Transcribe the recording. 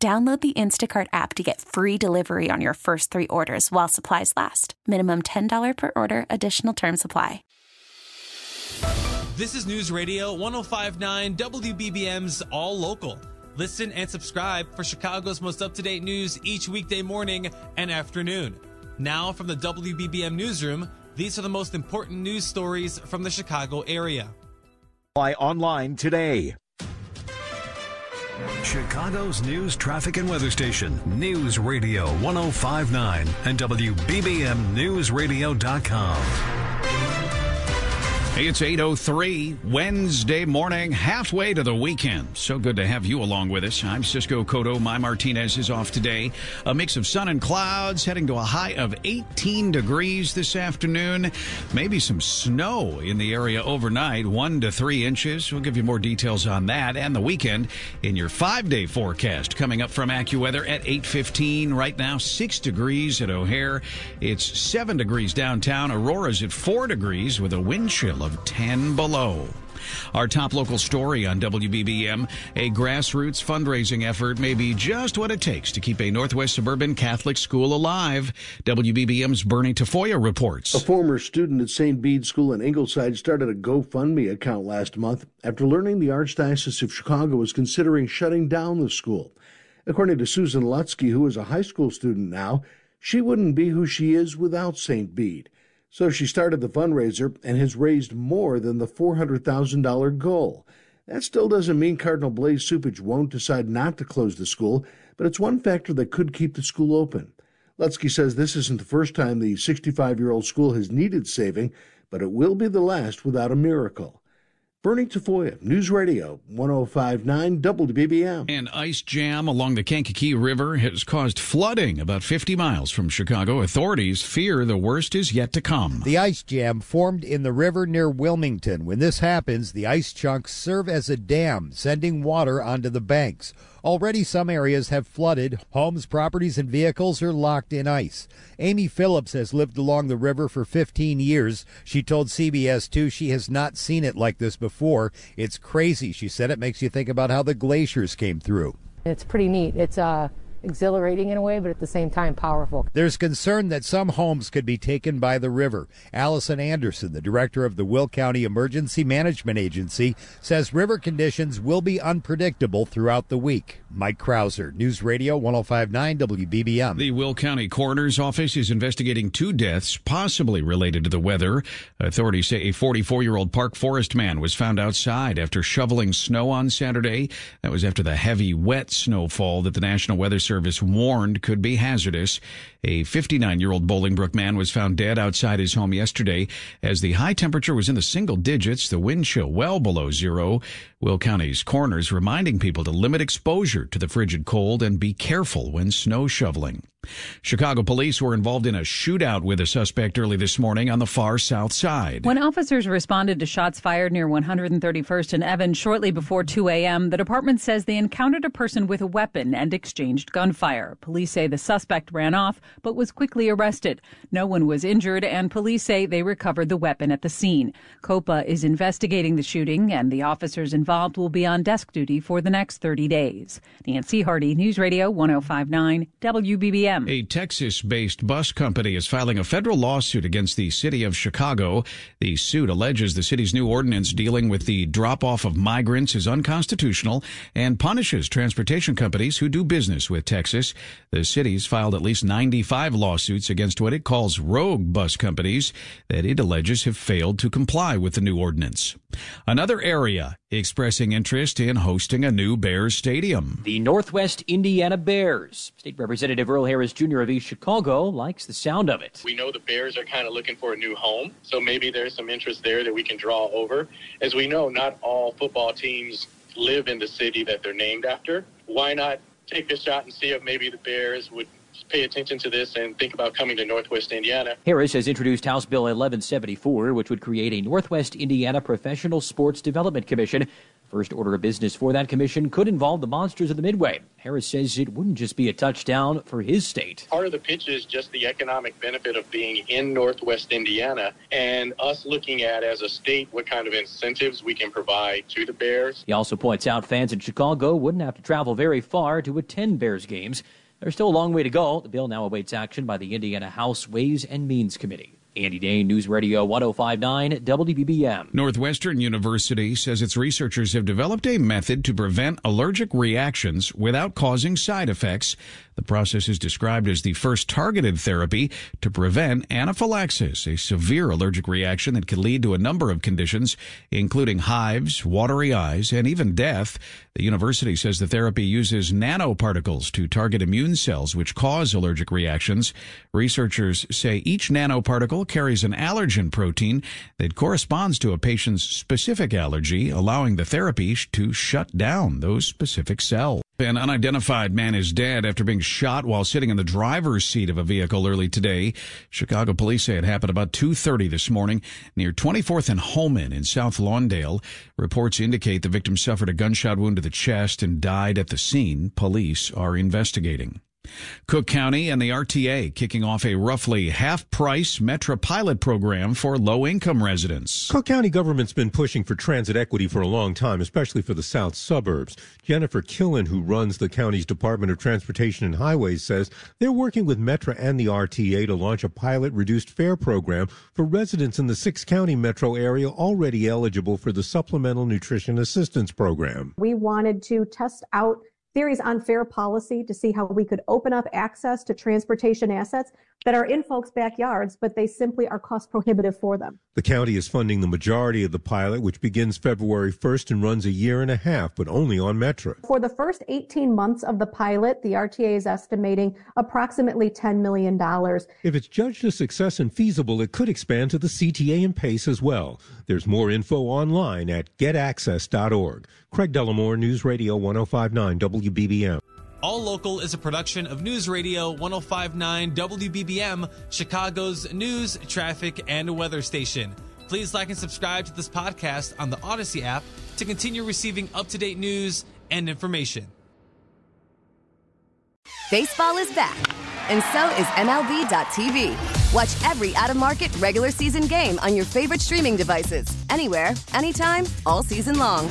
Download the Instacart app to get free delivery on your first three orders while supplies last. Minimum $10 per order, additional term supply. This is News Radio 1059 WBBM's All Local. Listen and subscribe for Chicago's most up to date news each weekday morning and afternoon. Now, from the WBBM Newsroom, these are the most important news stories from the Chicago area. Fly online today. Chicago's news, traffic, and weather station, News Radio 1059 and WBBMNewsRadio.com. It's 8.03, Wednesday morning, halfway to the weekend. So good to have you along with us. I'm Cisco Cotto. Mai Martinez is off today. A mix of sun and clouds, heading to a high of 18 degrees this afternoon. Maybe some snow in the area overnight, one to three inches. We'll give you more details on that and the weekend in your five-day forecast coming up from AccuWeather at 8.15. Right now, six degrees at O'Hare. It's seven degrees downtown. Aurora's at four degrees with a wind chill of 10 below. Our top local story on WBBM a grassroots fundraising effort may be just what it takes to keep a Northwest suburban Catholic school alive. WBBM's Bernie Tafoya reports. A former student at St. Bede School in Ingleside started a GoFundMe account last month after learning the Archdiocese of Chicago was considering shutting down the school. According to Susan Lutsky, who is a high school student now, she wouldn't be who she is without St. Bede. So she started the fundraiser and has raised more than the $400,000 goal. That still doesn't mean Cardinal Blase Cupich won't decide not to close the school, but it's one factor that could keep the school open. Lutsky says this isn't the first time the 65 year old school has needed saving, but it will be the last without a miracle. Bernie Tafoya, News Radio 1059 WBBM. An ice jam along the Kankakee River has caused flooding about 50 miles from Chicago. Authorities fear the worst is yet to come. The ice jam formed in the river near Wilmington. When this happens, the ice chunks serve as a dam, sending water onto the banks. Already some areas have flooded. Homes, properties, and vehicles are locked in ice. Amy Phillips has lived along the river for 15 years. She told CBS 2 she has not seen it like this before. It's crazy. She said it makes you think about how the glaciers came through. It's pretty neat. It's uh exhilarating in a way, but at the same time powerful. There's concern that some homes could be taken by the river. Allison Anderson, the director of the Will County Emergency Management Agency, says river conditions will be unpredictable throughout the week. Mike Krauser, News Radio 1059 WBBM. The Will County Coroner's Office is investigating two deaths possibly related to the weather. Authorities say a 44 year old Park Forest man was found outside after shoveling snow on Saturday. That was after the heavy, wet snowfall that the National Weather Service warned could be hazardous. A 59 year old Bolingbrook man was found dead outside his home yesterday as the high temperature was in the single digits, the wind chill well below zero. Will County's coroners reminding people to limit exposure to the frigid cold and be careful when snow shoveling. Chicago police were involved in a shootout with a suspect early this morning on the far south side. When officers responded to shots fired near 131st and Evans shortly before 2 a.m., the department says they encountered a person with a weapon and exchanged gunfire. Police say the suspect ran off but was quickly arrested. No one was injured, and police say they recovered the weapon at the scene. COPA is investigating the shooting, and the officers involved will be on desk duty for the next 30 days. Nancy Harty, News Radio 1059 WBBM. A Texas based bus company is filing a federal lawsuit against the city of Chicago. The suit alleges the city's new ordinance dealing with the drop off of migrants is unconstitutional and punishes transportation companies who do business with Texas. The city's filed at least 95 lawsuits against what it calls rogue bus companies that it alleges have failed to comply with the new ordinance. Another area expressing interest in hosting a new Bears stadium. The Northwest Indiana Bears. State Representative Earl Harris Jr. of East Chicago likes the sound of it. We know the Bears are kind of looking for a new home, so maybe there's some interest there that we can draw over. As we know, not all football teams live in the city that they're named after. Why not take a shot and see if maybe the Bears would pay attention to this and think about coming to Northwest Indiana. Harris has introduced House Bill 1174, which would create a Northwest Indiana Professional Sports Development Commission. First order of business for that commission could involve the monsters of the Midway. Harris says it wouldn't just be a touchdown for his state. Part of the pitch is just the economic benefit of being in Northwest Indiana and us looking at as a state what kind of incentives we can provide to the Bears. He also points out fans in Chicago wouldn't have to travel very far to attend Bears games. There's still a long way to go. The bill now awaits action by the Indiana House Ways and Means Committee. Andy Dahn, News Radio 1059 WBBM. Northwestern University says its researchers have developed a method to prevent allergic reactions without causing side effects. The process is described as the first targeted therapy to prevent anaphylaxis, a severe allergic reaction that can lead to a number of conditions, including hives, watery eyes, and even death. The university says the therapy uses nanoparticles to target immune cells which cause allergic reactions. Researchers say each nanoparticle carries an allergen protein that corresponds to a patient's specific allergy, allowing the therapy to shut down those specific cells. An unidentified man is dead after being shot while sitting in the driver's seat of a vehicle early today. Chicago police say it happened about 2:30 this morning near 24th and Holman in South Lawndale. Reports indicate the victim suffered a gunshot wound to the chest and died at the scene. Police are investigating. Cook County and the RTA kicking off a roughly half price Metra pilot program for low income residents. Cook County government's been pushing for transit equity for a long time, especially for the south suburbs. Jennifer Killen, who runs the county's Department of Transportation and Highways, says they're working with Metra and the RTA to launch a pilot reduced fare program for residents in the six county metro area already eligible for the Supplemental Nutrition Assistance Program. We wanted to test out theories on fare policy to see how we could open up access to transportation assets that are in folks' backyards, but they simply are cost prohibitive for them. The county is funding the majority of the pilot, which begins February 1st and runs a year and a half, but only on Metra. For the first 18 months of the pilot, the RTA is estimating approximately $10 million. If it's judged a success and feasible, it could expand to the CTA and PACE as well. There's more info online at getaccess.org. Craig Dellimore, News Radio 1059 WBBM. All Local is a production of News Radio 1059 WBBM, Chicago's news, traffic, and weather station. Please like and subscribe to this podcast on the Audacy app to continue receiving up to date news and information. Baseball is back, and so is MLB.tv. Watch every out of market regular season game on your favorite streaming devices, anywhere, anytime, all season long.